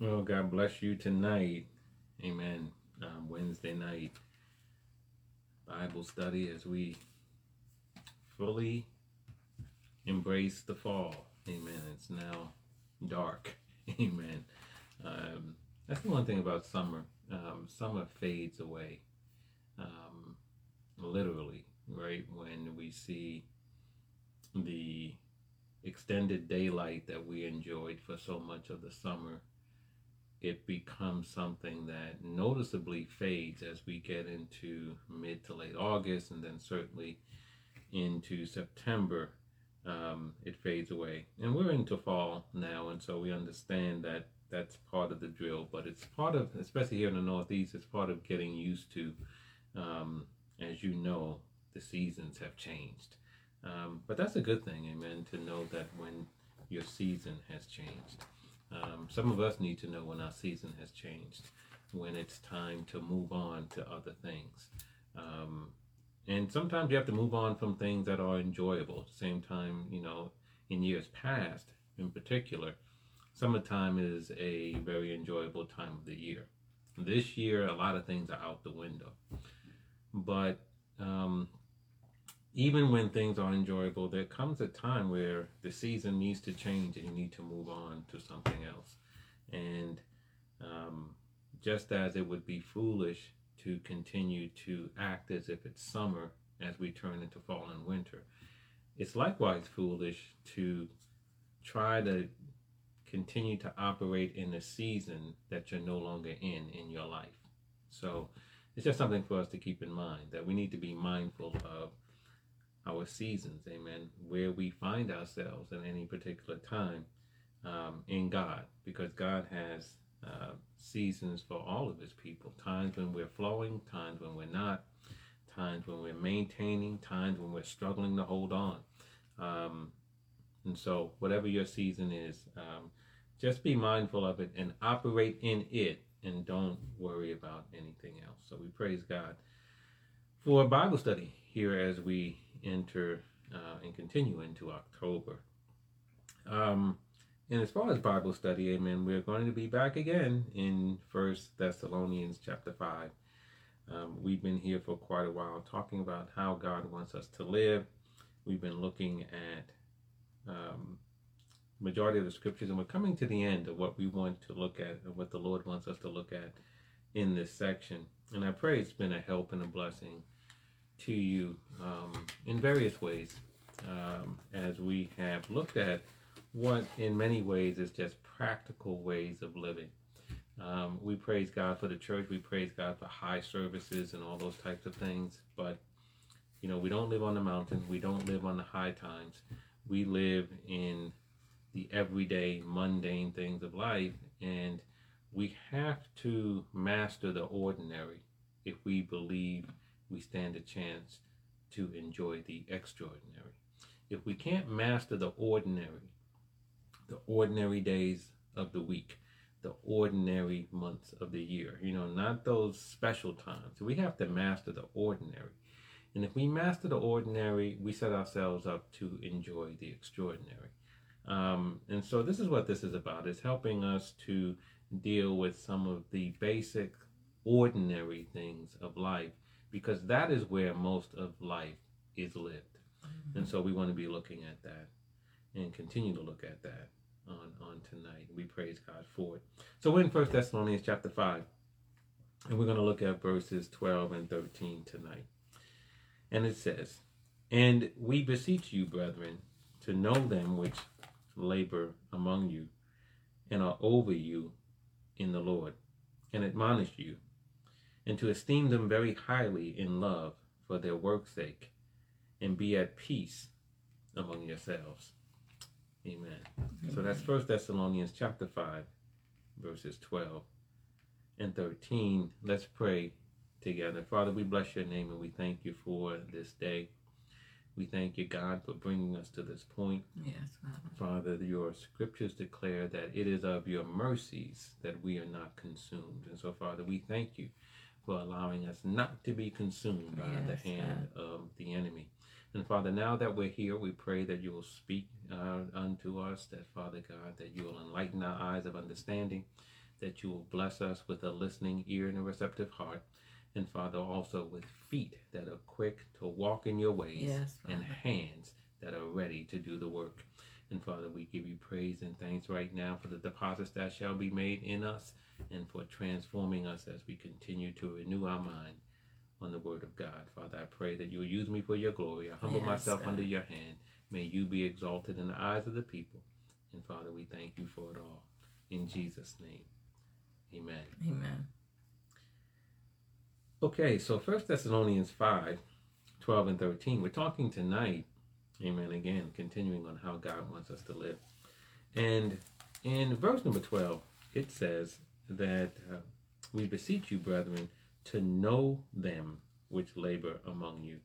Well, God bless you tonight. Amen. Um, Wednesday night Bible study as we fully embrace the fall. Amen. It's now dark. Amen. Um, that's the one thing about summer. Um, summer fades away. Um, literally, right? When we see the extended daylight that we enjoyed for so much of the summer it becomes something that noticeably fades as we get into mid to late August and then certainly into September. Um, it fades away. And we're into fall now, and so we understand that that's part of the drill, but it's part of, especially here in the Northeast, it's part of getting used to. Um, as you know, the seasons have changed. Um, but that's a good thing, amen, to know that when your season has changed. Um, some of us need to know when our season has changed, when it's time to move on to other things. Um, and sometimes you have to move on from things that are enjoyable. At the same time, you know, in years past, in particular, summertime is a very enjoyable time of the year. This year, a lot of things are out the window. But um, even when things are enjoyable, there comes a time where the season needs to change and you need to move on to something else. And um, just as it would be foolish to continue to act as if it's summer as we turn into fall and winter, it's likewise foolish to try to continue to operate in a season that you're no longer in in your life. So it's just something for us to keep in mind that we need to be mindful of our seasons, amen, where we find ourselves at any particular time um, in God, because God has uh, seasons for all of His people. Times when we're flowing, times when we're not, times when we're maintaining, times when we're struggling to hold on. Um, and so, whatever your season is, um, just be mindful of it and operate in it and don't worry about anything else. So, we praise God for Bible study here as we enter uh, and continue into October. Um, and as far as Bible study, amen, we're going to be back again in First Thessalonians chapter 5. Um, we've been here for quite a while talking about how God wants us to live. We've been looking at um, majority of the scriptures, and we're coming to the end of what we want to look at and what the Lord wants us to look at in this section. And I pray it's been a help and a blessing to you um, in various ways um, as we have looked at what, in many ways, is just practical ways of living. Um, we praise God for the church. We praise God for high services and all those types of things. But, you know, we don't live on the mountain. We don't live on the high times. We live in the everyday, mundane things of life. And we have to master the ordinary if we believe we stand a chance to enjoy the extraordinary. If we can't master the ordinary, the ordinary days of the week, the ordinary months of the year, you know, not those special times. We have to master the ordinary. And if we master the ordinary, we set ourselves up to enjoy the extraordinary. Um, and so this is what this is about. It's helping us to deal with some of the basic ordinary things of life because that is where most of life is lived. Mm-hmm. And so we want to be looking at that and continue to look at that on, on tonight. We praise God for it. So we're in First Thessalonians chapter 5, and we're going to look at verses 12 and 13 tonight. And it says, And we beseech you, brethren, to know them which labor among you and are over you in the Lord, and admonish you and to esteem them very highly in love for their work's sake, and be at peace among yourselves. Amen. Amen. So that's First Thessalonians chapter 5, verses 12 and 13. Let's pray together. Father, we bless your name and we thank you for this day. We thank you, God, for bringing us to this point. Yes, Father. Father, your scriptures declare that it is of your mercies that we are not consumed. And so, Father, we thank you for allowing us not to be consumed by yes, the hand God. of the enemy. And Father, now that we're here, we pray that you will speak uh, unto us, that Father God, that you will enlighten our eyes of understanding, that you will bless us with a listening ear and a receptive heart. And Father, also with feet that are quick to walk in your ways Yes, and hands that are ready to do the work. And Father, we give you praise and thanks right now for the deposits that shall be made in us and for transforming us as we continue to renew our mind on the word of God. Father, I pray that you'll use me for your glory. I humble Yes, myself God. under your hand. May you be exalted in the eyes of the people. And Father, we thank you for it all. In Jesus' name. Amen. Amen. Okay, so First Thessalonians 5, 12 and 13. We're talking tonight, amen, again, continuing on how God wants us to live. And in verse number 12, it says that uh, we beseech you, brethren, to know them which labor among you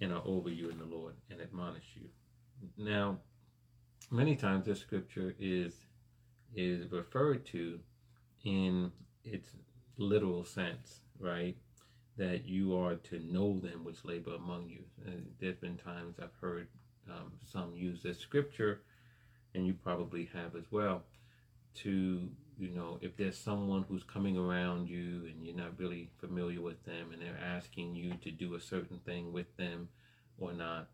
and are over you in the Lord and admonish you. Now, many times this scripture is is referred to in its literal sense, right? That you are to know them which labor among you. And there's been times I've heard um, some use this scripture, and you probably have as well, to, you know, if there's someone who's coming around you and you're not really familiar with them and they're asking you to do a certain thing with them or not,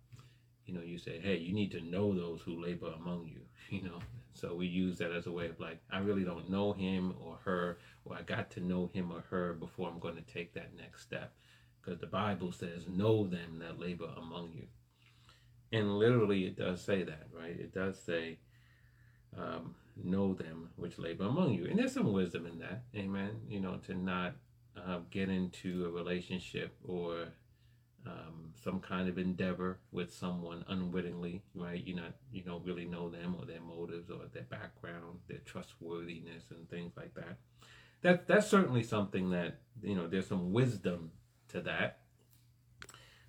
you know, you say, hey, you need to know those who labor among you, you know. So we use that as a way of like, I really don't know him or her, or I got to know him or her before I'm going to take that next step. Because the Bible says, know them that labor among you. And literally, it does say that, right? It does say, um, know them which labor among you. And there's some wisdom in that, amen. You know, to not uh, get into a relationship or um, some kind of endeavor with someone unwittingly, right? You not you don't really know them or their motives or their background, their trustworthiness and things like that. That that's certainly something that you know there's some wisdom to that.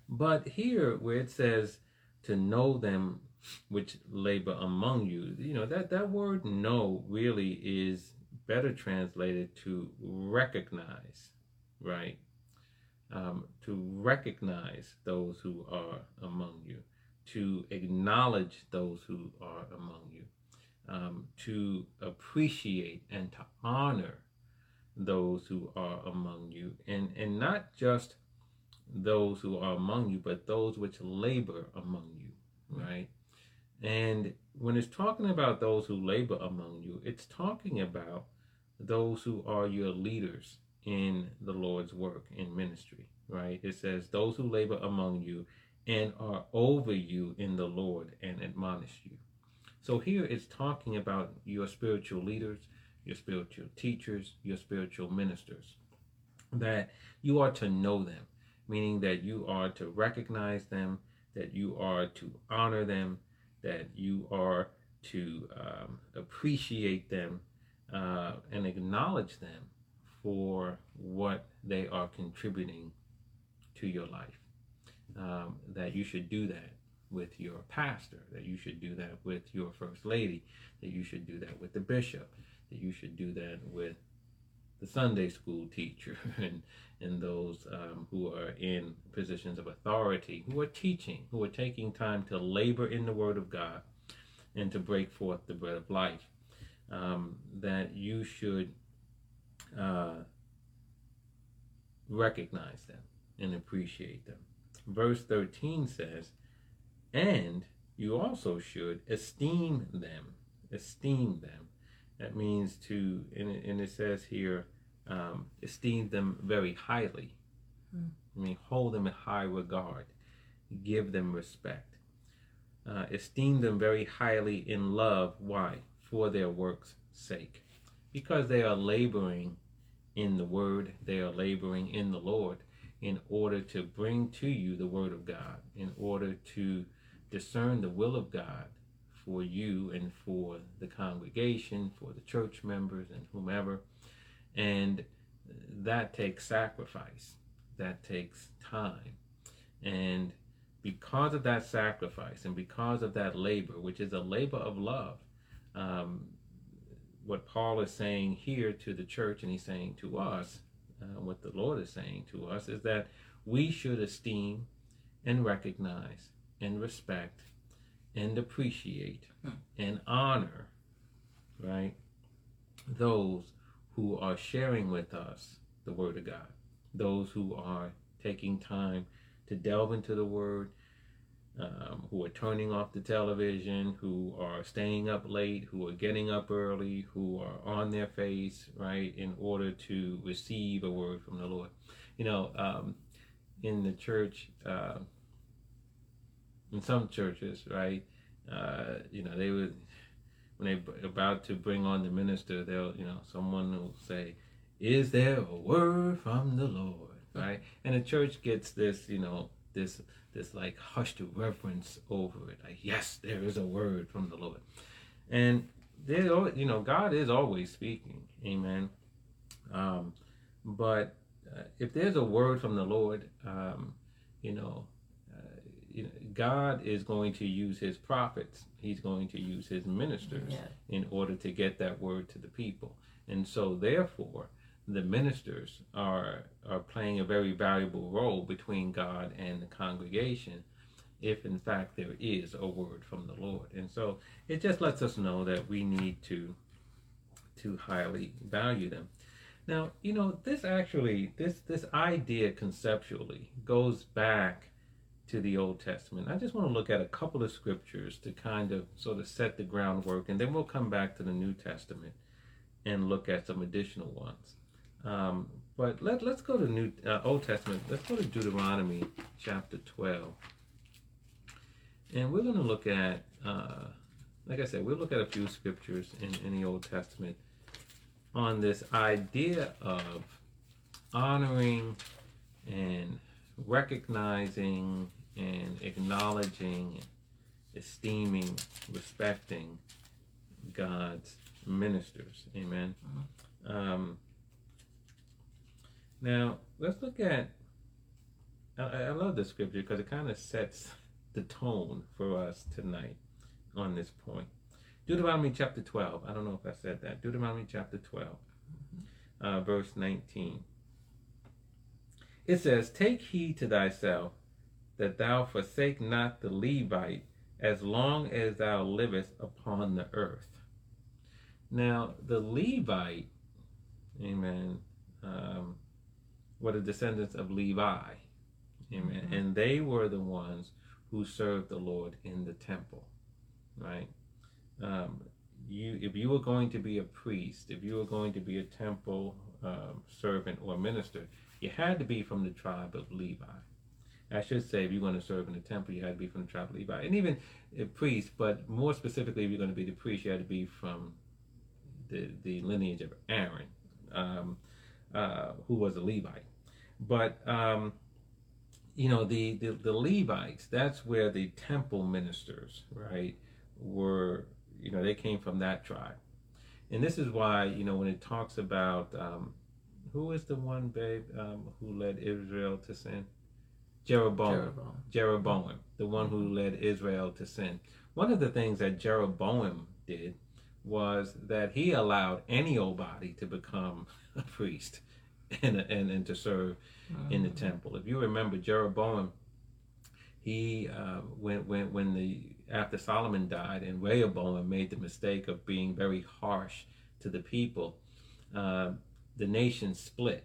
But here where it says to know them which labor among you, you know that that word know really is better translated to recognize, right? Um, to recognize those who are among you, to acknowledge those who are among you, um, to appreciate and to honor those who are among you, and, and not just those who are among you, but those which labor among you, right? And when it's talking about those who labor among you, it's talking about those who are your leaders in the Lord's work in ministry, right? It says, Those who labor among you and are over you in the Lord and admonish you. So here it's talking about your spiritual leaders, your spiritual teachers, your spiritual ministers, that you are to know them, meaning that you are to recognize them, that you are to honor them, that you are to um, appreciate them uh, and acknowledge them for what they are contributing to your life. Um, that you should do that with your pastor, that you should do that with your first lady, that you should do that with the bishop, that you should do that with the Sunday school teacher and, and those um, who are in positions of authority, who are teaching, who are taking time to labor in the Word of God and to break forth the bread of life. Um, that you should uh, recognize them and appreciate them. Verse 13 says, and you also should esteem them. Esteem them. That means to, and it, and it says here, um, esteem them very highly. Hmm. I mean, hold them in high regard, give them respect. Uh, esteem them very highly in love. Why? For their work's sake. Because they are laboring in the word, they are laboring in the Lord in order to bring to you the word of God, in order to discern the will of God for you and for the congregation, for the church members and whomever. And that takes sacrifice, that takes time. And because of that sacrifice and because of that labor, which is a labor of love, um, what Paul is saying here to the church and he's saying to us, uh, what the Lord is saying to us, is that we should esteem and recognize and respect and appreciate Hmm. and honor, right? those who are sharing with us the Word of God, those who are taking time to delve into the Word, um, who are turning off the television, who are staying up late, who are getting up early, who are on their face, right, in order to receive a word from the Lord. You know, um, in the church, uh, in some churches, right, uh, you know, they would, when they're about to bring on the minister, they'll, you know, someone will say, is there a word from the Lord, right? And the church gets this, you know, this this like hushed reverence over it. Like, yes, there is a word from the Lord. And there, you know, God is always speaking. Amen. Um, but uh, if there's a word from the Lord, um, you know, uh, you know, God is going to use His prophets. He's going to use His ministers yeah. in order to get that word to the people. And so, therefore, the ministers are are playing a very valuable role between God and the congregation if in fact there is a word from the Lord. And so it just lets us know that we need to to highly value them. Now, you know, this actually this this idea conceptually goes back to the Old Testament. I just want to look at a couple of scriptures to kind of sort of set the groundwork and then we'll come back to the New Testament and look at some additional ones. Um, but let, let's go to New uh, Old Testament. Let's go to Deuteronomy chapter 12. And we're going to look at, uh, like I said, we'll look at a few scriptures in, in the Old Testament on this idea of honoring and recognizing and acknowledging, esteeming, respecting God's ministers. Amen. Mm-hmm. Um, now, let's look at. I, I love the scripture because it kind of sets the tone for us tonight on this point. Deuteronomy chapter 12. I don't know if I said that. Deuteronomy chapter 12, mm-hmm. uh, verse 19. It says, Take heed to thyself that thou forsake not the Levite as long as thou livest upon the earth. Now, the Levite, amen, um, were the descendants of Levi. Amen. Mm-hmm. And they were the ones who served the Lord in the temple. Right? Um, you, if you were going to be a priest, if you were going to be a temple um, servant or minister, you had to be from the tribe of Levi. I should say, if you're going to serve in the temple, you had to be from the tribe of Levi. And even a priest, but more specifically, if you're going to be the priest, you had to be from the, the lineage of Aaron, um, uh, who was a Levite. But um, you know the, the the Levites. That's where the temple ministers, right, were. You know they came from that tribe, and this is why you know when it talks about um, who is the one babe um, who led Israel to sin. Jeroboam. Jeroboam. Jeroboam, the one who led Israel to sin. One of the things that Jeroboam did was that he allowed any old body to become a priest. and, and, and to serve mm. in the mm. temple. If you remember Jeroboam, he uh, when when when the after Solomon died and Rehoboam made the mistake of being very harsh to the people, uh, the nation split,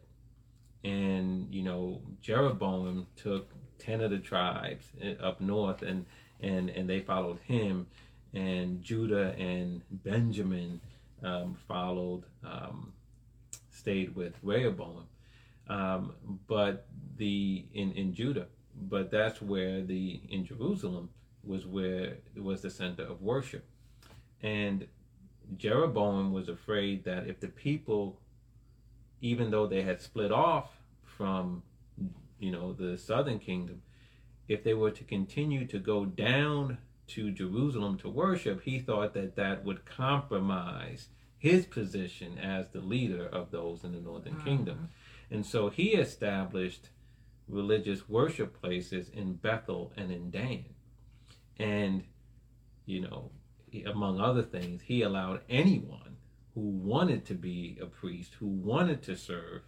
and you know Jeroboam took ten of the tribes uh, up north and and and they followed him, and Judah and Benjamin um, followed. Um, stayed with Rehoboam, um, but the in in Judah, but that's where the in Jerusalem was where it was the center of worship, and Jeroboam was afraid that if the people, even though they had split off from, you know, the southern kingdom, if they were to continue to go down to Jerusalem to worship, he thought that that would compromise his position as the leader of those in the northern mm-hmm. kingdom. And so he established religious worship places in Bethel and in Dan. And, you know, among other things, he allowed anyone who wanted to be a priest, who wanted to serve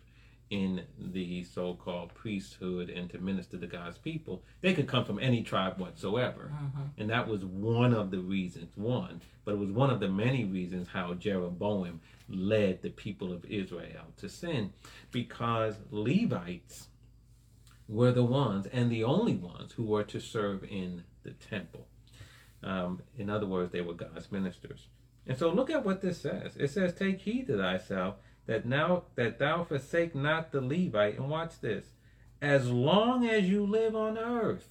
in the so-called priesthood and to minister to God's people, they could come from any tribe whatsoever. Uh-huh. And that was one of the reasons, one, but it was one of the many reasons how Jeroboam led the people of Israel to sin because Levites were the ones and the only ones who were to serve in the temple. Um, in other words, they were God's ministers. And so look at what this says. It says, Take heed to thyself that now that thou forsake not the Levite, and watch this, as long as you live on earth.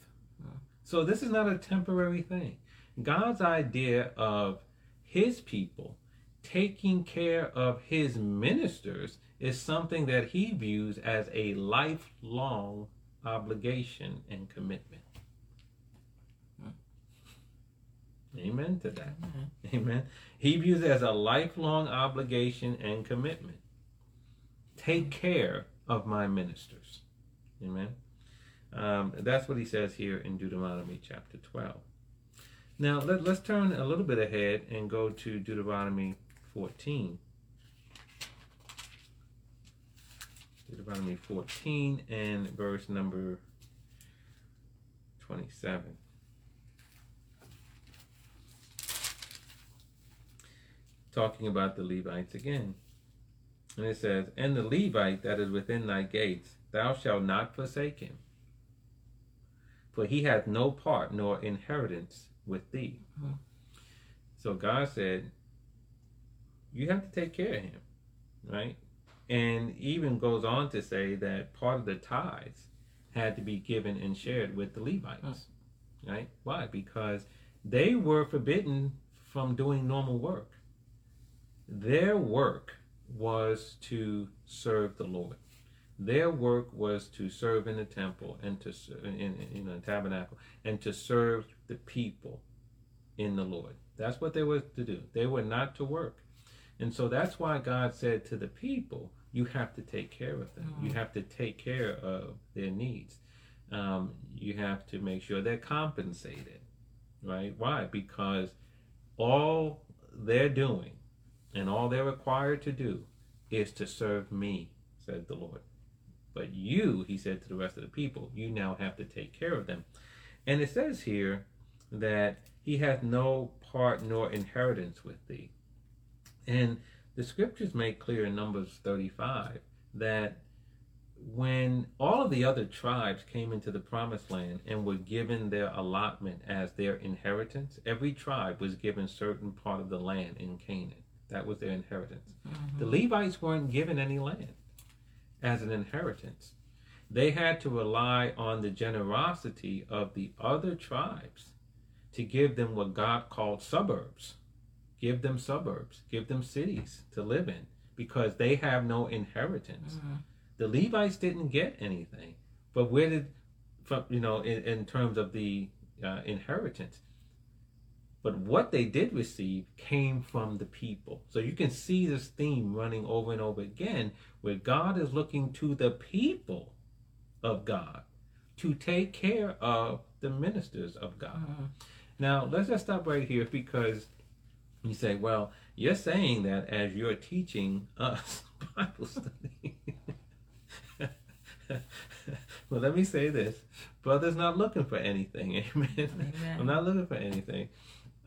So this is not a temporary thing. God's idea of his people taking care of his ministers is something that he views as a lifelong obligation and commitment. Amen to that. Amen. Amen. He views it as a lifelong obligation and commitment. Take care of my ministers. Amen. Um, that's what he says here in Deuteronomy chapter 12. Now, let, let's turn a little bit ahead and go to Deuteronomy 14. Deuteronomy 14 and verse number 27. Talking about the Levites again. And it says, And the Levite that is within thy gates, thou shalt not forsake him. For he hath no part nor inheritance with thee. Mhm. So God said, You have to take care of him, right? And even goes on to say that part of the tithes had to be given and shared with the Levites, right? Why? Because they were forbidden from doing normal work. Their work was to serve the Lord. Their work was to serve in the temple and to in, in, the tabernacle and to serve the people in the Lord. That's what they were to do. They were not to work. And so that's why God said to the people, you have to take care of them. You have to take care of their needs. Um, you have to make sure they're compensated, right? Why? Because all they're doing and all they're required to do is to serve me, said the Lord. But you, he said to the rest of the people, you now have to take care of them. And it says here that he hath no part nor inheritance with thee. And the scriptures make clear in Numbers 35 that when all of the other tribes came into the promised land and were given their allotment as their inheritance, every tribe was given certain part of the land in Canaan. That was their inheritance. The Levites weren't given any land as an inheritance. They had to rely on the generosity of the other tribes to give them what God called suburbs. Give them suburbs, give them cities to live in because they have no inheritance. Mhm. The Levites didn't get anything, but where did, from you know, in, in terms of the uh, inheritance, but what they did receive came from the people. So you can see this theme running over and over again, where God is looking to the people of God to take care of the ministers of God. Mhm. Now, let's just stop right here because you say, well, you're saying that as you're teaching us Bible study. well, let me say this. Brother's not looking for anything. Amen. Amen. I'm not looking for anything.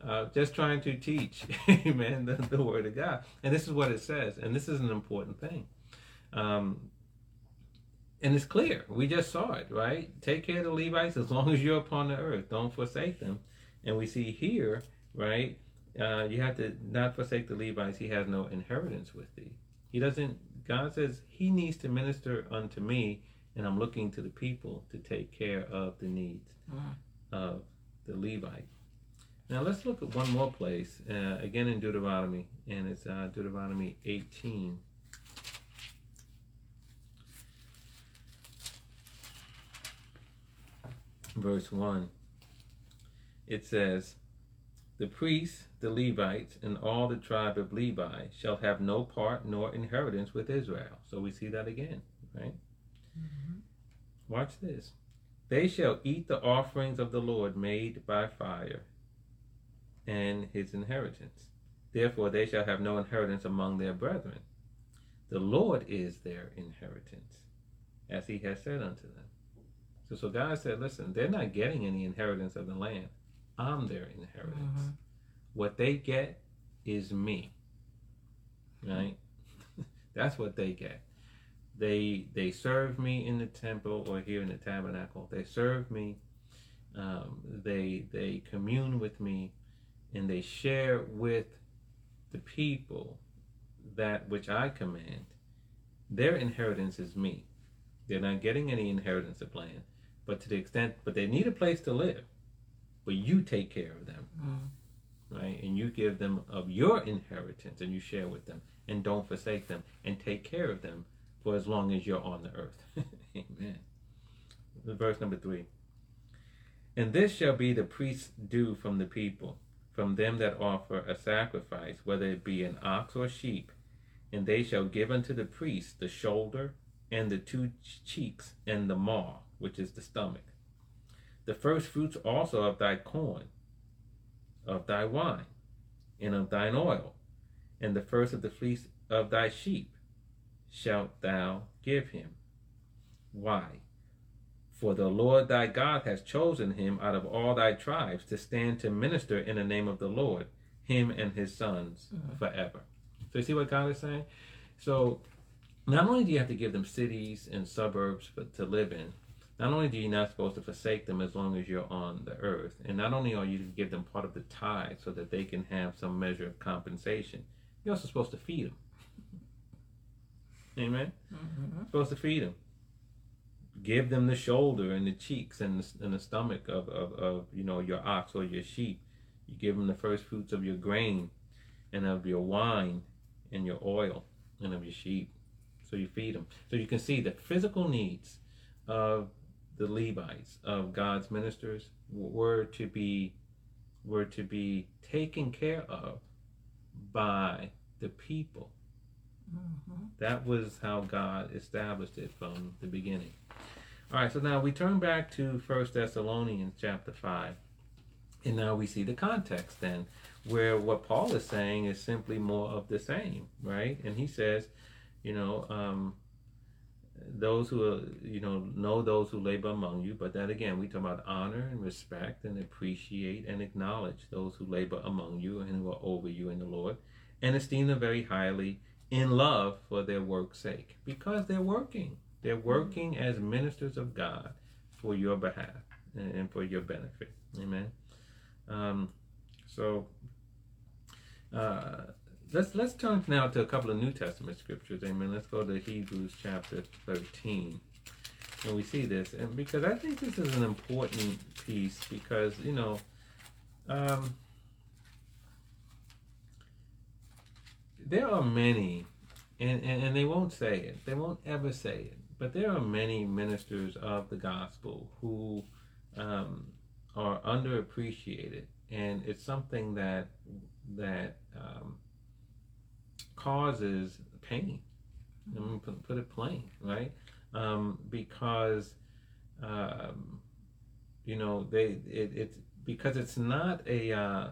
Uh, just trying to teach, amen, the, the word of God. And this is what it says. And this is an important thing. Um, and it's clear. We just saw it, right? Take care of the Levites as long as you're upon the earth. Don't forsake them. And we see here, right? Uh, you have to not forsake the Levites. He has no inheritance with thee. He doesn't. God says he needs to minister unto me, and I'm looking to the people to take care of the needs Mhm. of the Levite. Now let's look at one more place, uh, again in Deuteronomy, and it's uh, Deuteronomy 18. Verse 1. It says, The priests, the Levites, and all the tribe of Levi shall have no part nor inheritance with Israel. So we see that again, right? Watch this. They shall eat the offerings of the Lord made by fire and his inheritance. Therefore, they shall have no inheritance among their brethren. The Lord is their inheritance. as he has said unto them. So, so God said, listen, they're not getting any inheritance of the land. I'm their inheritance. Mm-hmm. What they get is me. Right? That's what they get. They they serve me in the temple or here in the tabernacle. They serve me. Um, they they commune with me, and they share with the people that which I command. Their inheritance is me. They're not getting any inheritance of land, but to the extent, but they need a place to live. But you take care of them, mm. right? And you give them of your inheritance, and you share with them, and don't forsake them, and take care of them for as long as you're on the earth. Amen. Verse number three. And this shall be the priest's due from the people, from them that offer a sacrifice, whether it be an ox or sheep. And they shall give unto the priest the shoulder, and the two cheeks, and the maw, which is the stomach. The first fruits also of thy corn, of thy wine, and of thine oil, and the first of the fleece of thy sheep, shalt thou give him. Why? For the Lord thy God has chosen him out of all thy tribes to stand to minister in the name of the Lord, him and his sons mm-hmm. forever. So you see what God is saying? So not only do you have to give them cities and suburbs for, to live in, not only do you not supposed to forsake them as long as you're on the earth, and not only are you to give them part of the tithe so that they can have some measure of compensation, you're also supposed to feed them. Amen. Mm-hmm. Supposed to feed them. Give them the shoulder and the cheeks and the, and the stomach of, of, of you know your ox or your sheep. You give them the first fruits of your grain and of your wine and your oil and of your sheep. So you feed them. So you can see the physical needs of the Levites, of God's ministers, were to be were to be taken care of by the people Mm-hmm. That was how God established it from the beginning. All right, so now we turn back to First Thessalonians chapter 5. And now we see the context then, where what Paul is saying is simply more of the same, right? And he says, you know, um, those who are, you know know those who labor among you but that again we talk about honor and respect and appreciate and acknowledge those who labor among you and who are over you in the lord and esteem them very highly in love for their work's sake because they're working. They're working as ministers of God for your behalf and for your benefit. Amen. Um, so uh, let's let's turn now to a couple of New Testament scriptures. Amen. Let's go to Hebrews chapter thirteen, and we see this, and because I think this is an important piece because you know. Um, there are many, and, and, and they won't say it, they won't ever say it, but there are many ministers of the gospel who um, are underappreciated, and it's something that that um, causes pain. Let me put, put it plain, right? Um, because um, you know they it, it's because it's not a uh,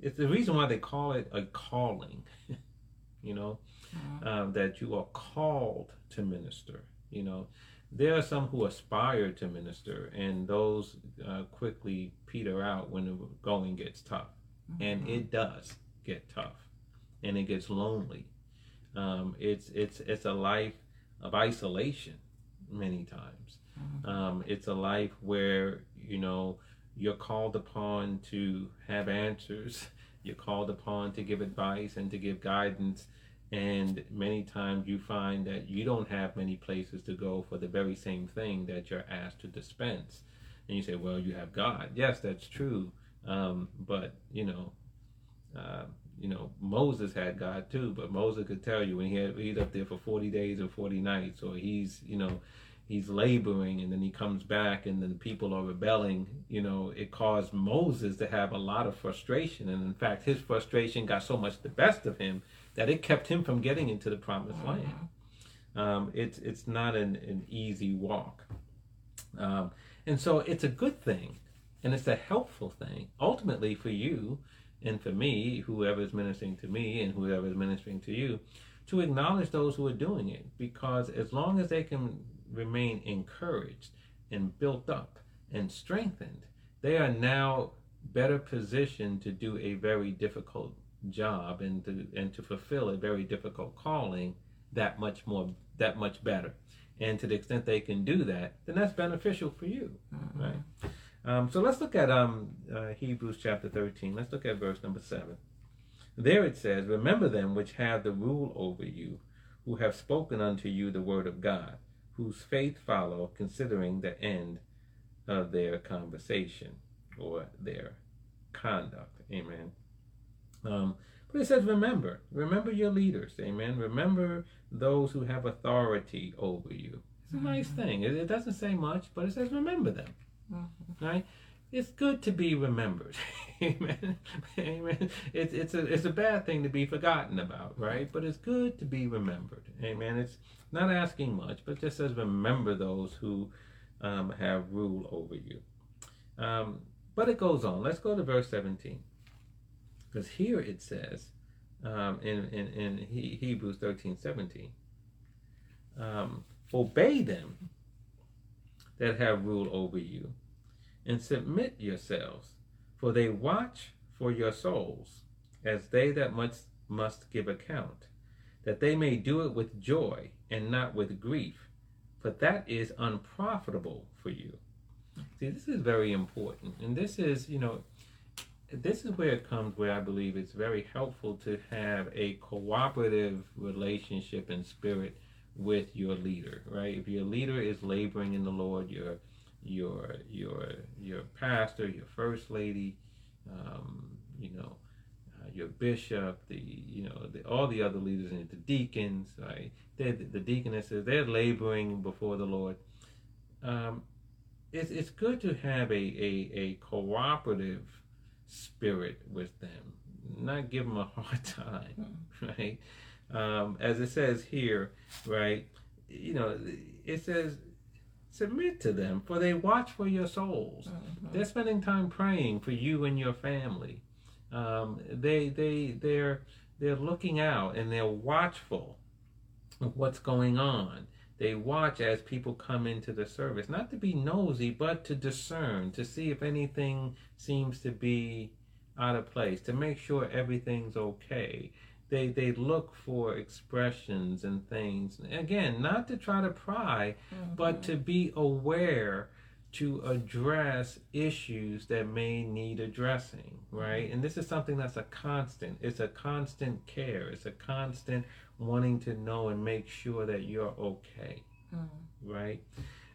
it's the reason why they call it a calling you know, mm-hmm. um, that you are called to minister. You know, there are some who aspire to minister, and those uh, quickly peter out when the going gets tough. Mm-hmm. And it does get tough, and it gets lonely. Um, it's it's it's a life of isolation many times. Mm-hmm. Um, it's a life where you know you're called upon to have answers you're called upon to give advice and to give guidance. And many times you find that you don't have many places to go for the very same thing that you're asked to dispense. And you say, well, you have God. Yes, that's true. Um, but, you know, uh, you know, Moses had God too, but Moses could tell you when he had, he's up there for 40 days or 40 nights, or he's, you know, he's laboring and then he comes back and then the people are rebelling you know it caused moses to have a lot of frustration and in fact his frustration got so much the best of him that it kept him from getting into the promised land. Um, it's it's not an, an easy walk. Um, and so it's a good thing and it's a helpful thing ultimately for you and for me whoever is ministering to me and whoever is ministering to you to acknowledge those who are doing it. Because as long as they can remain encouraged and built up and strengthened, they are now better positioned to do a very difficult job and to and to fulfill a very difficult calling that much more that much better. And to the extent they can do that then that's beneficial for you mm-hmm. right? Um, so let's look at um, uh, hebrews chapter 13 let's look at verse number 7 there it says remember them which have the rule over you who have spoken unto you the word of god whose faith follow considering the end of their conversation or their conduct. Amen um, but it says, remember, remember your leaders, amen. Remember those who have authority over you. It's a mm-hmm. nice thing. It, it, doesn't say much, but it says, remember them, mm-hmm. right? It's good to be remembered, amen. Amen. It's it's a it's a bad thing to be forgotten about, right? But it's good to be remembered, amen. It's not asking much, but just says, remember those who um, have rule over you. Um, but it goes on. Let's go to verse 17. Because here it says um, in, in, in Hebrews 13 17, um, obey them that have rule over you, and submit yourselves, for they watch for your souls, as they that must, must give account, that they may do it with joy and not with grief, for that is unprofitable for you. See, this is very important. And this is, you know, this is where it comes where I believe it's very helpful to have a cooperative relationship and spirit with your leader, right? If your leader is laboring in the Lord, your your your your pastor, your first lady, um, you know, uh, your bishop, the you know the, all the other leaders and the deacons, right? They're, the deaconesses, they're laboring before the Lord. Um, it's it's good to have a a, a cooperative spirit with them, not give them a hard time, hmm. right? Um, as it says here, right? You know, it says, submit to them, for they watch for your souls. Mm-hmm. They're spending time praying for you and your family. Um, they they they're they're looking out and they're watchful of what's going on. They watch as people come into the service, not to be nosy, but to discern, to see if anything seems to be out of place, to make sure everything's okay. They they look for expressions and things. Again, not to try to pry, mm-hmm. but to be aware to address issues that may need addressing, right? And this is something that's a constant. It's a constant care. It's a constant wanting to know and make sure that you're okay, mm-hmm. right?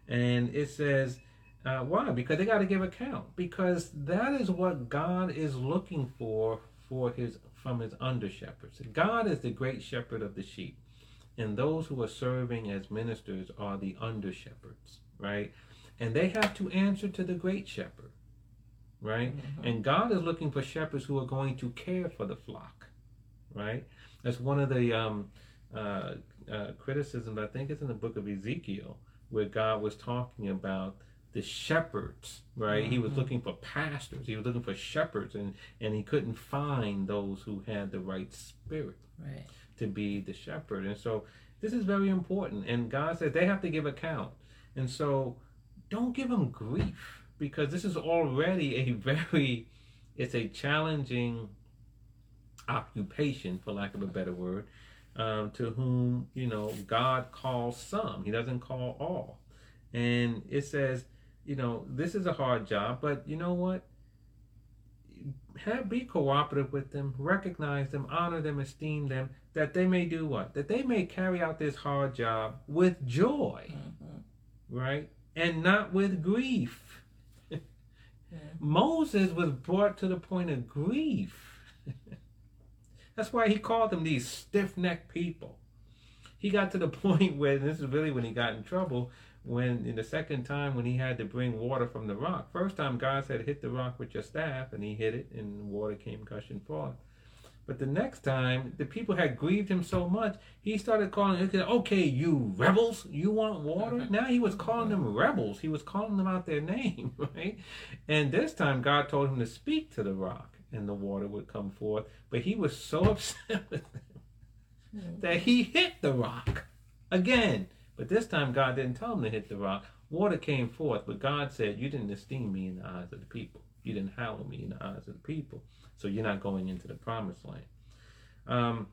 And it says, uh, why? Because they got to give account. Because that is what God is looking for for his from his under shepherds. God is the great shepherd of the sheep, and those who are serving as ministers are the under shepherds, right? And they have to answer to the great shepherd, right? Mm-hmm. And God is looking for shepherds who are going to care for the flock, right? That's one of the um, uh, uh, criticisms. I think it's in the book of Ezekiel where God was talking about the shepherds, right? Mm-hmm. He was mm-hmm. looking for pastors. He was looking for shepherds, and and he couldn't find those who had the right spirit right. to be the shepherd. And so this is very important. And God says they have to give account. And so don't give them grief because this is already a very it's a challenging occupation, for lack of a better word, um, to whom you know God calls some. He doesn't call all. And it says you know, this is a hard job, but you know what? Have be cooperative with them, recognize them, honor them, esteem them, that they may do what? That they may carry out this hard job with joy, mm-hmm. right? And not with grief. yeah. Moses was brought to the point of grief. That's why he called them these stiff necked people. He got to the point where, this is really when he got in trouble, when in the second time when he had to bring water from the rock. First time God said, hit the rock with your staff, and he hit it, and water came gushing forth. But the next time, the people had grieved him so much, he started calling, okay, you rebels, you want water? Now he was calling them mm-hmm. rebels. He was calling them out their name, right? And this time, God told him to speak to the rock, and the water would come forth. But he was so upset with them mm-hmm. that he hit the rock again But this time God didn't tell him to hit the rock. Water came forth, but God said, You didn't esteem me in the eyes of the people. You didn't hallow me in the eyes of the people. So you're not going into the promised land. Um,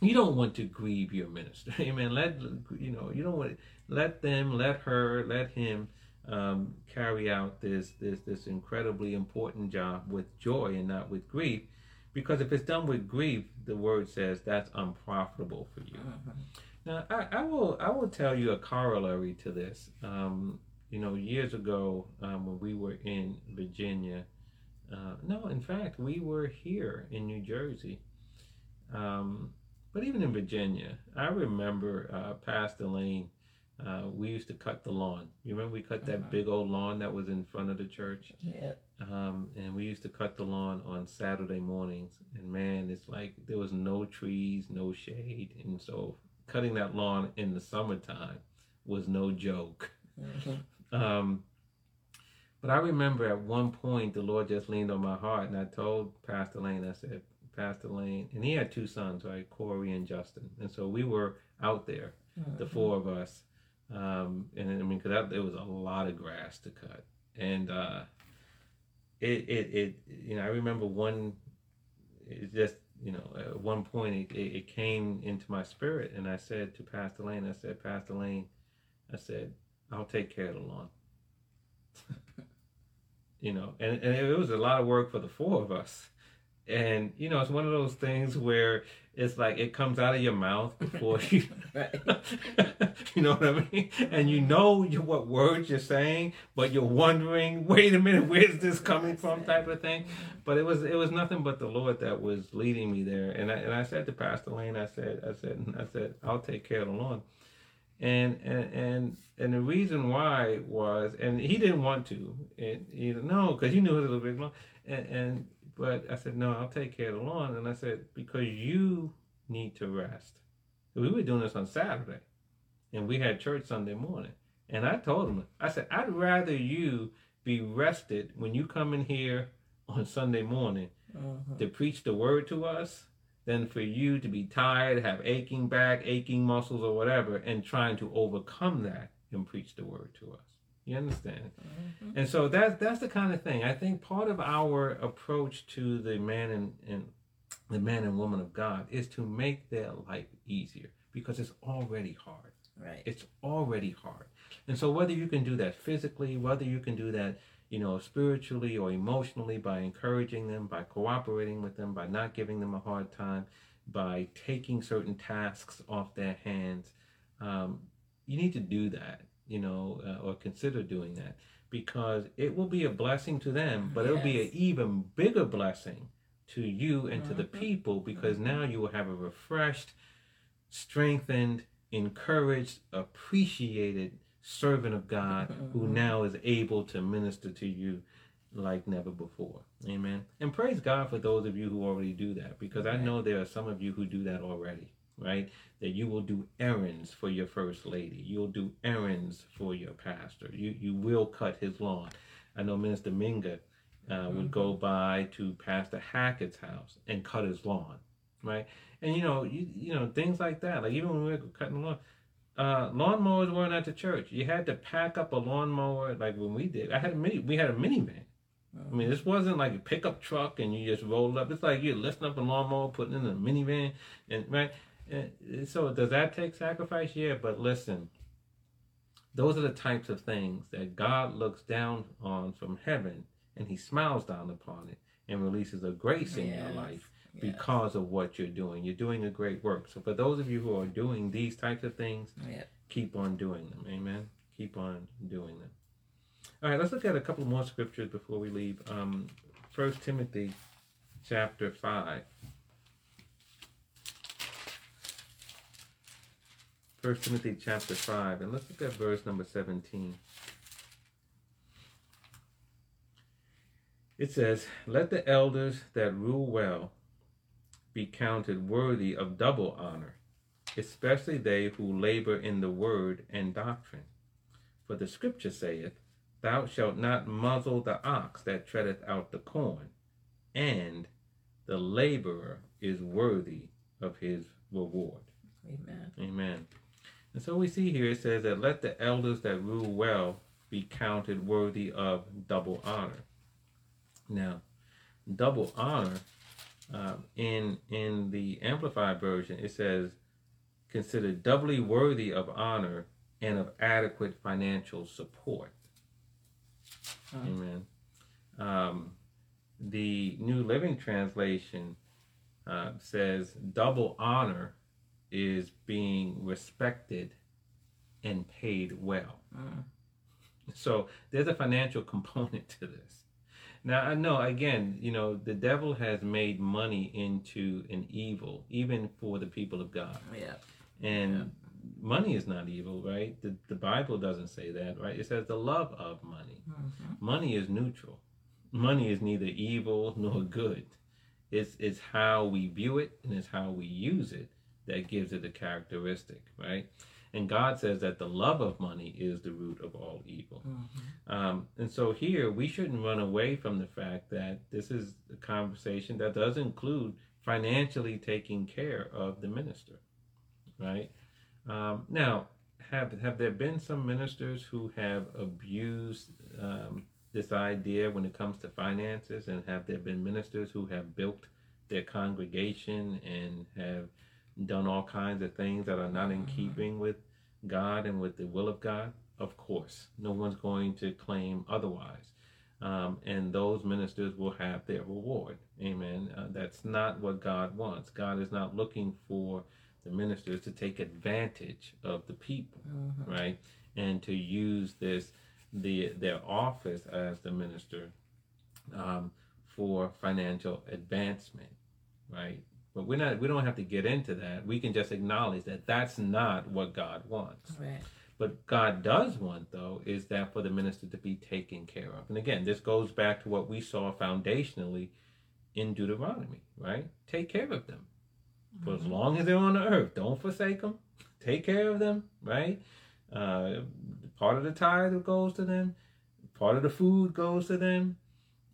you don't want to grieve your minister. Amen. Let you know, you don't want to, let them, let her, let him um, carry out this this this incredibly important job with joy and not with grief. Because if it's done with grief, the word says that's unprofitable for you. Uh-huh. Now, I, I, will I will tell you a corollary to this. Um, you know, years ago um, when we were in Virginia, uh, no, in fact, we were here in New Jersey. Um, but even in Virginia, I remember uh, Pastor Lane uh, we used to cut the lawn. You remember we cut that uh-huh. big old lawn that was in front of the church? Yeah. Um, and we used to cut the lawn on Saturday mornings. And man, it's like there was no trees, no shade. And so cutting that lawn in the summertime was no joke. Mm-hmm. Um, but I remember at one point the Lord just leaned on my heart, and I told Pastor Lane, I said, Pastor Lane, and he had two sons, right, Corey and Justin, and so we were out there, mm-hmm. the four of us, um, and I mean, because there was a lot of grass to cut, and uh, it, it, it, you know, I remember one, it just, you know, at one point it, it came into my spirit, and I said to Pastor Lane, I said, Pastor Lane, I said, I'll take care of the lawn. you know, and, and it was a lot of work for the four of us. And, you know, it's one of those things where it's like it comes out of your mouth before you you know what i mean? And you know you what words you're saying but you're wondering wait a minute where's this coming from? Type of thing. But it was it was nothing but the lord that was leading me there. And i, and I said to pastor lane i said i said i said i'll take care of the lawn and and and and the reason why was and he didn't want to and you know no because he knew it was a big lawn and, and but I said, no, I'll take care of the lawn. And I said, because you need to rest. We were doing this on Saturday and we had church Sunday morning. And I told him, I said, I'd rather you be rested when you come in here on Sunday morning uh-huh. to preach the word to us than for you to be tired, have aching back, aching muscles, or whatever, and trying to overcome that and preach the word to us. You understand? Mm-hmm. And so that's that's the kind of thing. I think part of our approach to the man and, and the man and woman of God is to make their life easier because it's already hard. Right. It's already hard. And so whether you can do that physically, whether you can do that, you know, spiritually or emotionally by encouraging them, by cooperating with them, by not giving them a hard time, by taking certain tasks off their hands, um, you need to do that you know, uh, or consider doing that because it will be a blessing to them, but yes. it'll be an even bigger blessing to you and mm-hmm. to the mm-hmm. people because mm-hmm. now you will have a refreshed, strengthened, encouraged, appreciated servant of God mm-hmm. who now is able to minister to you like never before. Amen. And praise God for those of you who already do that because I know there are some of you who do that already right? That you will do errands for your first lady. You'll do errands for your pastor. You you will cut his lawn. I know Minister Minga uh, would go mm-hmm. by to Pastor Hackett's house and cut his lawn, right? And you know, you you know things like that. Like even when we were cutting the lawn, uh, lawnmowers weren't at the church. You had to pack up a lawnmower like when we did. I had a mini. We had a minivan. I mean, this wasn't like a pickup truck and you just rolled up. It's like you're lifting up a lawnmower, putting it in a minivan, and right. So does that take sacrifice? Yeah, but listen, those are the types of things that God looks down on from heaven and he smiles down upon it and releases a grace in yes. your life because of what you're doing. You're doing a great work. So for those of you who are doing these types of things, keep on doing them. Amen. Keep on doing them. All right, let's look at a couple more scriptures before we leave. Um, First Timothy chapter 5. 1 Timothy chapter 5, and let's look at verse number 17. It says, Let the elders that rule well be counted worthy of double honor, especially they who labor in the word and doctrine. For the scripture saith, Thou shalt not muzzle the ox that treadeth out the corn, and the laborer is worthy of his reward. Amen. Amen. And so we see here it says that let the elders that rule well be counted worthy of double honor. Now, double honor um, in in the amplified version it says considered doubly worthy of honor and of adequate financial support. Uh-huh. Amen. Um, the New Living Translation uh, says double honor is being respected and paid well. Uh-huh. So there's a financial component to this. Now I know again, you know, the devil has made money into an evil, even for the people of God. Yeah. And yeah. money is not evil, right? The the Bible doesn't say that, right? It says the love of money. Mm-hmm. Money is neutral. Money is neither evil nor good. It's it's how we view it and it's how we use it that gives it a characteristic, right? And God says that the love of money is the root of all evil. Mm-hmm. Um, and so here, we shouldn't run away from the fact that this is a conversation that does include financially taking care of the minister, right? Um, now, have have there been some ministers who have abused um, this idea when it comes to finances, and have there been ministers who have built their congregation and have done all kinds of things that are not in mm-hmm. keeping with God and with the will of God? Of course, no one's going to claim otherwise. Um, and those ministers will have their reward. Amen. Uh, that's not what God wants. God is not looking for the ministers to take advantage of the people, mm-hmm. right? And to use this the their office as the minister um, for financial advancement, right? But we're not. We don't have to get into that. We can just acknowledge that that's not what God wants. Right. But God does want, though, is that for the minister to be taken care of. And again, this goes back to what we saw foundationally in Deuteronomy, right? Take care of them mm-hmm. for as mm-hmm. long as they're on the earth. Don't forsake them. Take care of them, right? Uh, part of the tithe goes to them. Part of the food goes to them.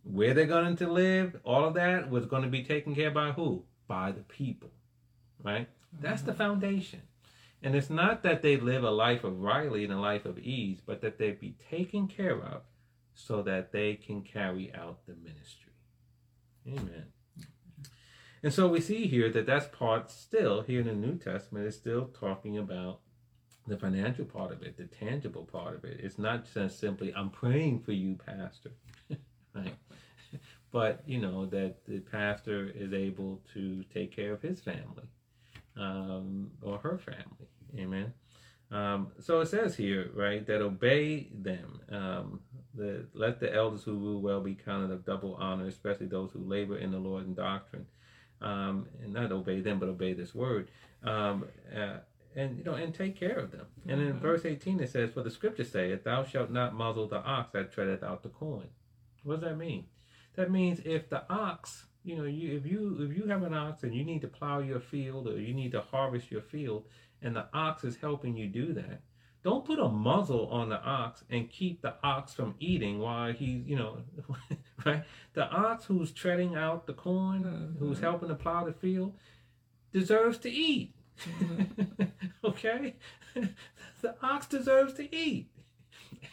Where they're going to live, all of that was going to be taken care by who? By the people, right? That's the mm-hmm. foundation. And it's not that they live a life of Riley and a life of ease, but that they be taken care of so that they can carry out the ministry. Amen. And so we see here that that's part still here in the New Testament is still talking about the financial part of it, the tangible part of it. It's not just simply, I'm praying for you, Pastor. right? But you know that the pastor is able to take care of his family um, or her family. Amen. Um, so it says here right that obey them. Um, the, let the elders who rule well be counted of double honor especially those who labor in the lord and doctrine. Um, and not obey them but obey this word. Um, uh, and you know and take care of them. And in mm-hmm. verse 18 it says for the scripture saith thou shalt not muzzle the ox that treadeth out the corn. What does that mean that means if the ox, you know, you if you if you have an ox and you need to plow your field or you need to harvest your field, and the ox is helping you do that, don't put a muzzle on the ox and keep the ox from eating while he's, you know, right? The ox who's treading out the corn, mm-hmm. who's helping to plow the field, deserves to eat. Mm-hmm. okay? the ox deserves to eat.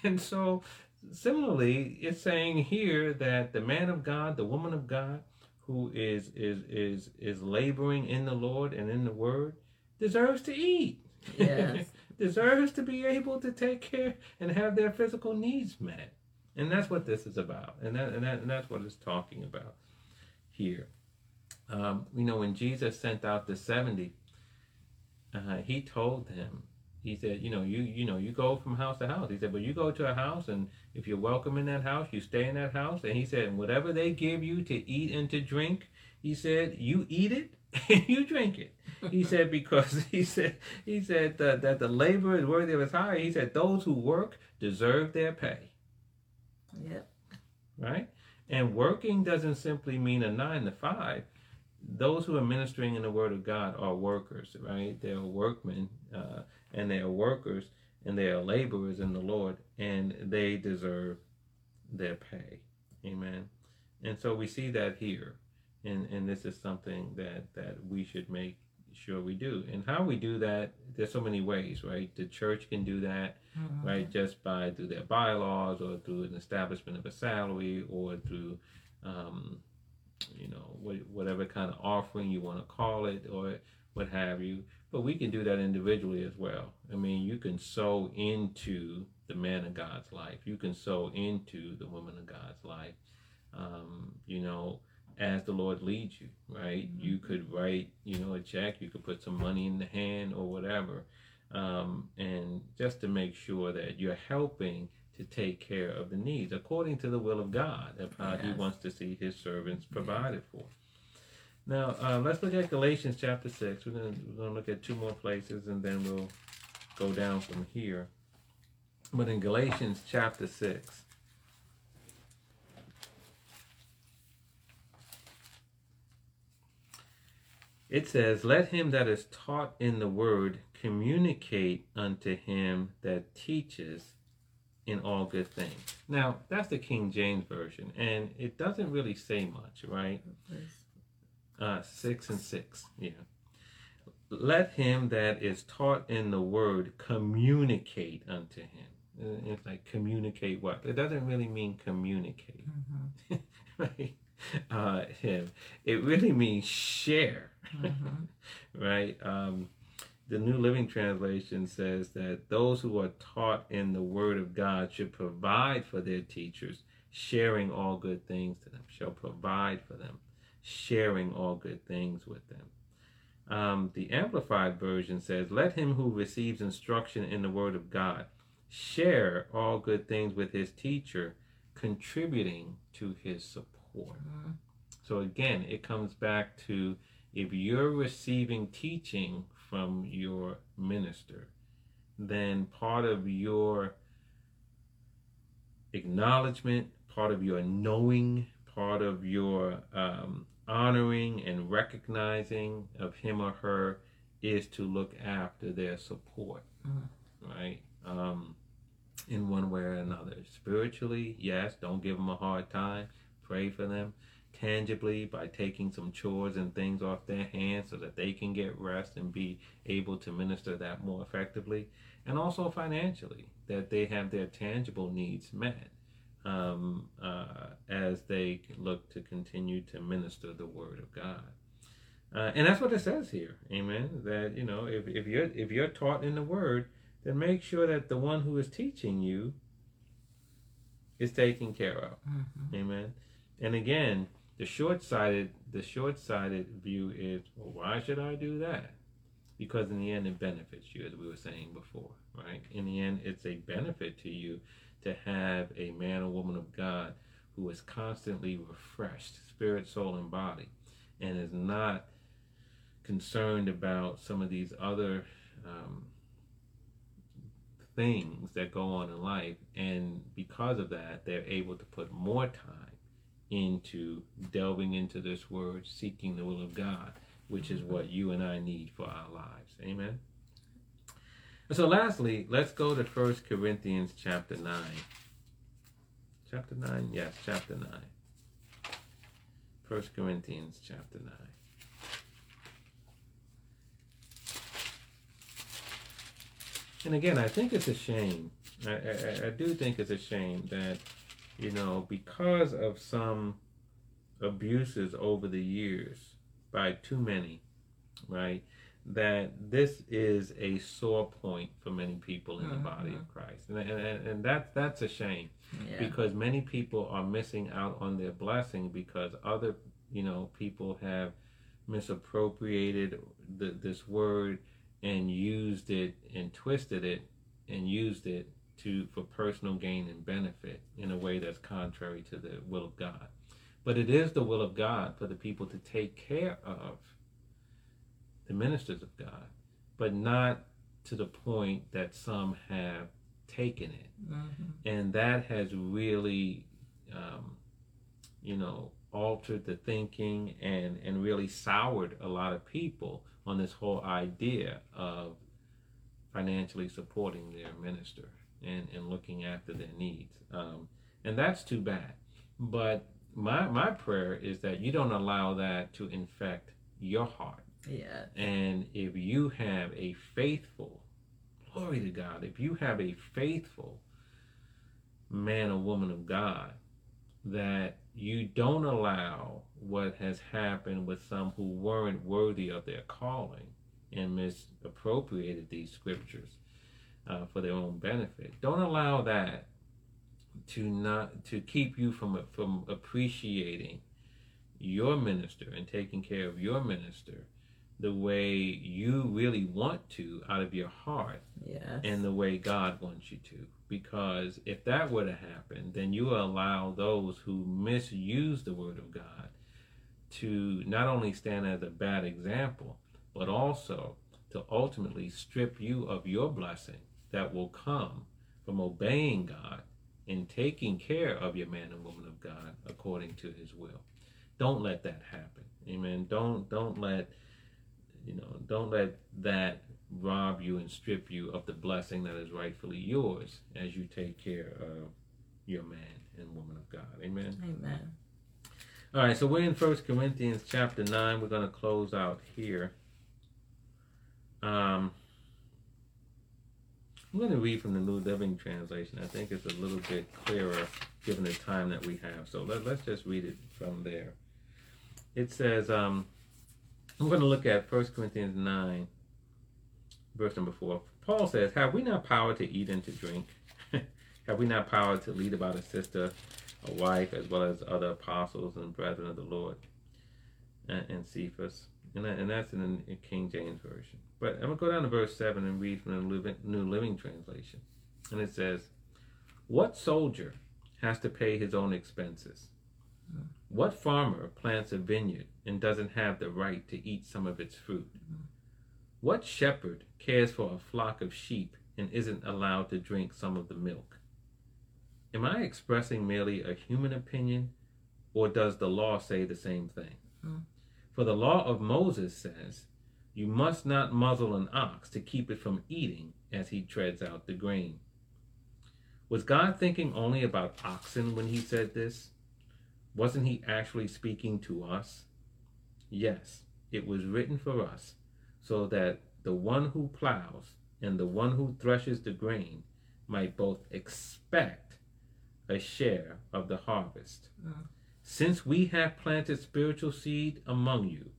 And so similarly, it's saying here that the man of God, the woman of God, who is is is is laboring in the Lord and in the Word, deserves to eat. Yes. deserves to be able to take care and have their physical needs met. And that's what this is about. And that and, that, and that's what it's talking about here. Um, you know, when Jesus sent out the 70, uh, he told them he said, you know, you you know, you go from house to house. He said, but you go to a house, and if you're welcome in that house, you stay in that house. And he said, whatever they give you to eat and to drink, he said, you eat it and you drink it. He said because he said he said that, that the labor is worthy of his hire. He said those who work deserve their pay. Yep. Right. And working doesn't simply mean a nine to five those who are ministering in the Word of God are workers, right? They are workmen. Uh, and they are workers and they are laborers in the Lord and they deserve their pay. Amen. And so we see that here. And and this is something that that we should make sure we do. And how we do that, there's so many ways, right? The church can do that, Mhm. right? Just by through their bylaws or through an establishment of a salary or through, um, you know, whatever kind of offering you want to call it or what have you. But we can do that individually as well. I mean, you can sow into the man of God's life. You can sow into the woman of God's life. Um, you know, as the Lord leads you, right? Mhm. You could write, you know, a check. You could put some money in the hand or whatever, um, and just to make sure that you're helping to take care of the needs according to the will of God of how He wants to see His servants provided for. Now, uh, let's look at Galatians chapter 6. We're going we're gonna look at two more places and then we'll go down from here. But in Galatians chapter 6, it says, Let him that is taught in the word communicate unto him that teaches in all good things. Now, that's the King James Version, and it doesn't really say much, right? Uh, six and six, yeah. Let him that is taught in the word communicate unto him. Uh, It's like communicate what? It doesn't really mean communicate, Mhm. right? Uh, him. It really means share, Mhm. right? Um, the New Living Translation says that those who are taught in the Word of God should provide for their teachers, sharing all good things to them, shall provide for them, sharing all good things with them. Um, the Amplified Version says, Let him who receives instruction in the Word of God share all good things with his teacher, contributing to his support. Mhm. So again, it comes back to if you're receiving teaching from your minister, then part of your acknowledgement, part of your knowing, part of your um, honoring and recognizing of him or her is to look after their support, Mm. right? Um, in one way or another. Spiritually, yes, don't give them a hard time. Pray for them. Tangibly, by taking some chores and things off their hands so that they can get rest and be able to minister that more effectively. And also financially, that they have their tangible needs met um, uh, as they look to continue to minister the Word of God. Uh, and that's what it says here, Amen. That you know, if, if you're if you're taught in the Word, then make sure that the one who is teaching you is taken care of. Mhm. Amen. And again, the short-sighted the short-sighted view is, well, why should I do that? Because in the end, it benefits you, as we were saying before, right? In the end, it's a benefit to you to have a man or woman of God who is constantly refreshed, spirit, soul, and body, and is not concerned about some of these other um, things that go on in life. And because of that, they're able to put more time into delving into this word, seeking the will of God, which is what you and I need for our lives. Amen. So lastly, let's go to 1 Corinthians chapter 9. Chapter 9? Yes, chapter 9. 1 Corinthians chapter 9. And again, I think it's a shame. I, I, I do think it's a shame that, you know, because of some abuses over the years by too many, right? That this is a sore point for many people in the uh-huh. body of Christ, and and, and that that's a shame Yeah. because many people are missing out on their blessing because other you know people have misappropriated the, this word and used it and twisted it and used it to for personal gain and benefit in a way that's contrary to the will of God. But it is the will of God for the people to take care of the ministers of God, but not to the point that some have taken it. Mhm. and that has really um, you know altered the thinking and and really soured a lot of people on this whole idea of financially supporting their minister and and looking after their needs. Um, and that's too bad. But my my prayer is that you don't allow that to infect your heart Yeah. And if you have a faithful, glory to God, if you have a faithful man or woman of God, that you don't allow what has happened with some who weren't worthy of their calling and misappropriated these scriptures uh, for their own benefit. Don't allow that to not to keep you from from appreciating your minister and taking care of your minister the way you really want to out of your heart Yes. and the way God wants you to. Because if that were to happen, then you allow those who misuse the word of God to not only stand as a bad example, but also to ultimately strip you of your blessing that will come from obeying God and taking care of your man and woman of God according to his will. Don't let that happen. Amen. Don't don't let you know, don't let that rob you and strip you of the blessing that is rightfully yours as you take care of your man and woman of God. Amen. Amen. All right, so we're in First Corinthians chapter nine. We're going to close out here. Um, I'm going to read from the New Living Translation. I think it's a little bit clearer given the time that we have. So let, let's just read it from there. It says, um, I'm going to look at 1 Corinthians 9, verse number 4. Paul says, Have we not power to eat and to drink? Have we not power to lead about a sister, a wife, as well as other apostles and brethren of the Lord? And, and Cephas. And, that, and that's in the King James Version. But I'm going to go down to verse 7 and read from the New Living Translation. And it says, What soldier has to pay his own expenses? What farmer plants a vineyard and doesn't have the right to eat some of its fruit? What shepherd cares for a flock of sheep and isn't allowed to drink some of the milk? Am I expressing merely a human opinion, or does the law say the same thing? For the law of Moses says, You must not muzzle an ox to keep it from eating as he treads out the grain. Was God thinking only about oxen when he said this? Wasn't he actually speaking to us? Yes, it was written for us, so that the one who plows and the one who threshes the grain might both expect a share of the harvest. Mm. Since we have planted spiritual seed among you,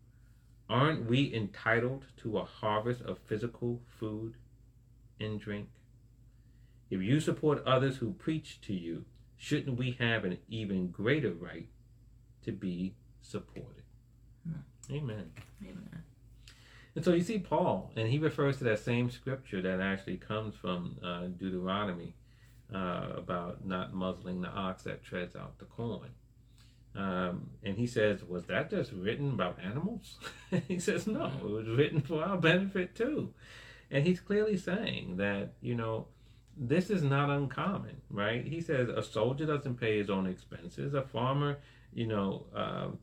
aren't we entitled to a harvest of physical food and drink? If you support others who preach to you, shouldn't we have an even greater right to be supported? Hmm. Amen. Amen. And so you see Paul, and he refers to that same scripture that actually comes from uh, Deuteronomy uh, about not muzzling the ox that treads out the corn. Um, and he says, Was that just written about animals? he says, No, it was written for our benefit too. And he's clearly saying that, you know, this is not uncommon, right? He says a soldier doesn't pay his own expenses. A farmer, you know, um,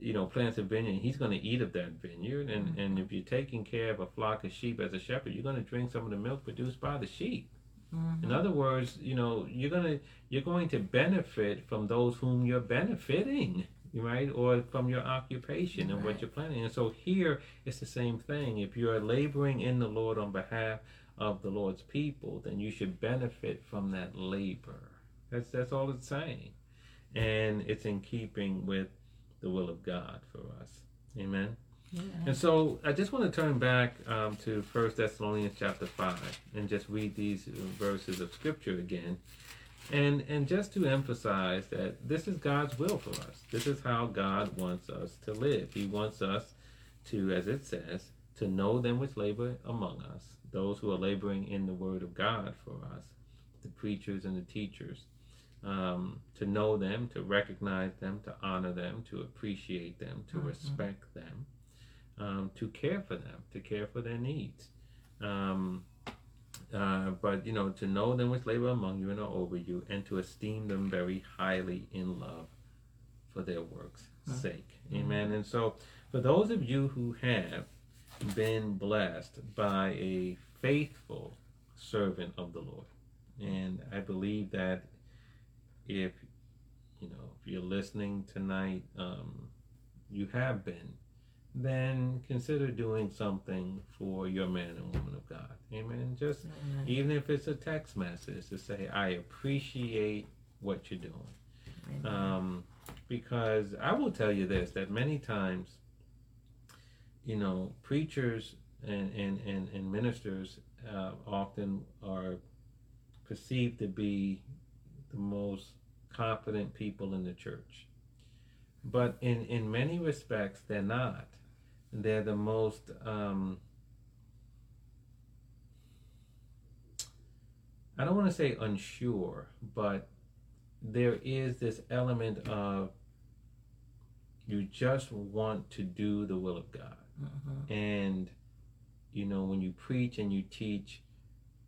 you know, plants a vineyard, he's going to eat of that vineyard. And, Mm-hmm. and if you're taking care of a flock of sheep as a shepherd, you're going to drink some of the milk produced by the sheep. Mhm. In other words, you know, you're gonna you're going to benefit from those whom you're benefiting, right? Or from your occupation and what you're planning. And so here it's the same thing. If you're laboring in the Lord on behalf of the Lord's people, then you should benefit from that labor. That's that's all it's saying. And it's in keeping with the will of God for us. Amen. Yeah. And so I just want to turn back um, to First Thessalonians chapter five and just read these verses of Scripture again, and and just to emphasize that this is God's will for us. This is how God wants us to live. He wants us to, as it says, to know them which labor among us, those who are laboring in the Word of God for us, the preachers and the teachers. Um, to know them, to recognize them, to honor them, to appreciate them, to Mhm. respect them um, to care for them, to care for their needs. Um, uh, but you know, to know them which labor among you and are over you, and to esteem them very highly in love for their works' Mhm. sake. Amen. And so, for those of you who have been blessed by a faithful servant of the Lord, and I believe that if you know if you're listening tonight, um, you have been then consider doing something for your man and woman of God. Amen. Just Amen. even if it's a text message to say, I appreciate what you're doing. Um, because I will tell you this that many times, you know, preachers and, and, and, and ministers uh, often are perceived to be the most confident people in the church. But in, in many respects, they're not. They're the most, um, I don't want to say unsure, but there is this element of you just want to do the will of God. Mhm. And you know, when you preach and you teach,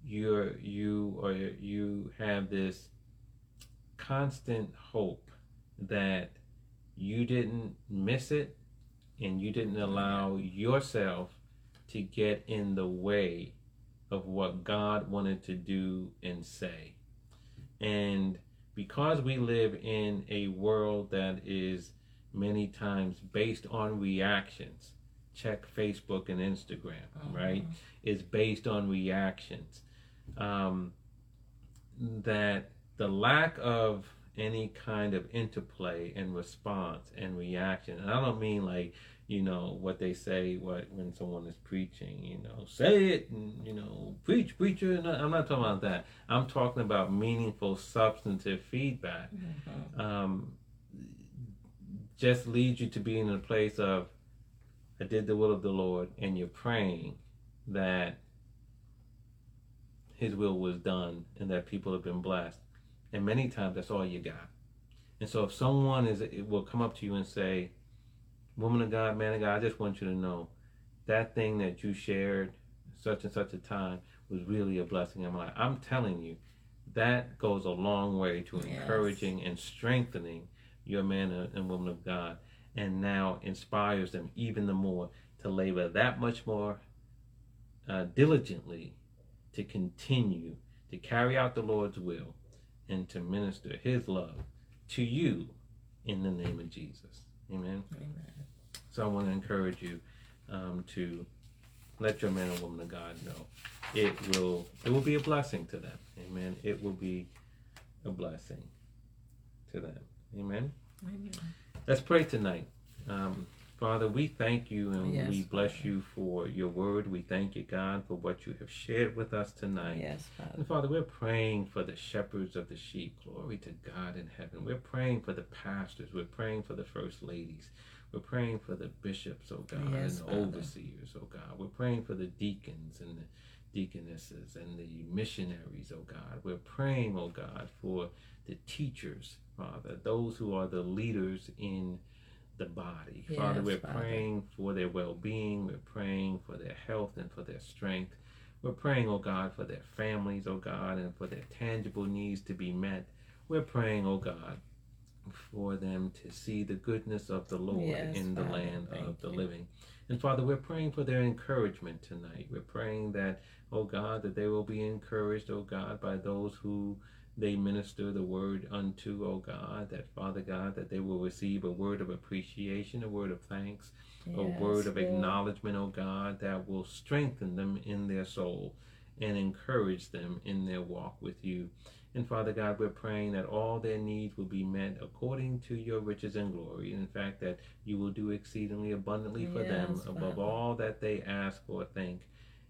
you're you or you have this constant hope that you didn't miss it and you didn't allow yourself to get in the way of what God wanted to do and say. And because we live in a world that is many times based on reactions, check Facebook and Instagram, right? It's based on reactions. Um, that the lack of any kind of interplay and response and reaction, and I don't mean like, you know, what they say what when someone is preaching, you know, say it and you know, preach, preacher. And I'm not talking about that. I'm talking about meaningful, substantive feedback. Mhm. Um, just leads you to being in a place of, I did the will of the Lord, and you're praying that His will was done and that people have been blessed. And many times that's all you got. And so if someone is, it will come up to you and say, Woman of God, man of God, I just want you to know that thing that you shared such and such a time was really a blessing in my life. I'm telling you, that goes a long way to Yes. encouraging and strengthening your man and woman of God, and now inspires them even the more to labor that much more uh, diligently to continue to carry out the Lord's will and to minister His love to you in the name of Jesus. Amen. Amen. So I want to encourage you um, to let your man and woman of God know it will it will be a blessing to them. Amen. It will be a blessing to them. Amen. Amen. Let's pray tonight. Um, Father, we thank you and Yes, we bless you for your word. We thank you, God, for what you have shared with us tonight. Yes, Father. And Father, we're praying for the shepherds of the sheep. Glory to God in heaven. We're praying for the pastors. We're praying for the first ladies. We're praying for the bishops, oh God, Yes, and the Father. overseers, oh God. We're praying for the deacons and the deaconesses and the missionaries, oh God. We're praying, oh God, for the teachers, Father, those who are the leaders in the body. Father, we're Father. praying for their well being. We're praying for their health and for their strength. We're praying, oh God, for their families, oh God, and for their tangible needs to be met. We're praying, oh God, for them to see the goodness of the Lord Yes, in the Father, land of the you. living. And Father, we're praying for their encouragement tonight. We're praying that, oh God, that they will be encouraged, oh God, by those who they minister the word unto, oh God, that Father God, that they will receive a word of appreciation, a word of thanks, a word of Lord. acknowledgement, oh God, that will strengthen them in their soul and encourage them in their walk with you. And Father God, we're praying that all their needs will be met according to your riches and glory. And in fact, that you will do exceedingly abundantly for them Yes, above Father. all that they ask or think.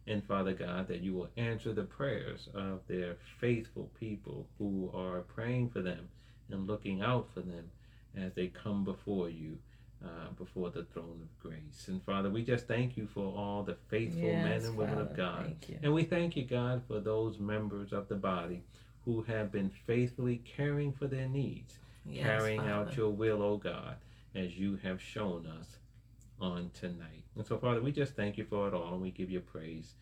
And Father God, that you will answer the prayers of their faithful people who are praying for them and looking out for them as they come before you, uh, before the throne of grace. And Father, we just thank you for all the faithful men Yes, and women of God. And we thank you, God, for those members of the body who have been faithfully caring for their needs, Yes, carrying out your will, O God, as you have shown us on tonight. And so, Father, we just thank you for it all and we give you praise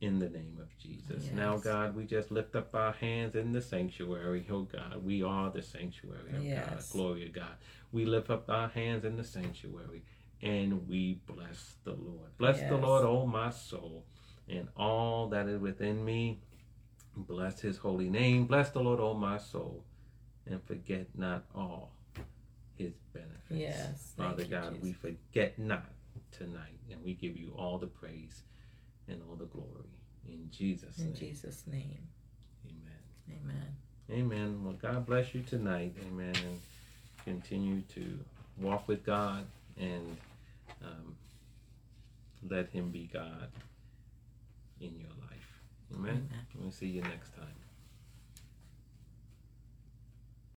in the name of Jesus. Now, God, we just lift up our hands in the sanctuary. Oh, God, we are the sanctuary of God. Glory to God. We lift up our hands in the sanctuary and we bless the Lord. Bless the Lord, oh my soul, and all that is within me. Bless his holy name. Bless the Lord, oh my soul, and forget not all his benefits. Yes. Father God, we forget not tonight. And we give you all the praise and all the glory. In Jesus' In name. Jesus' name. Amen. Amen. Amen. Well, God bless you tonight. Amen. And continue to walk with God and um, let Him be God in your life. Amen. Amen. We'll see you next time.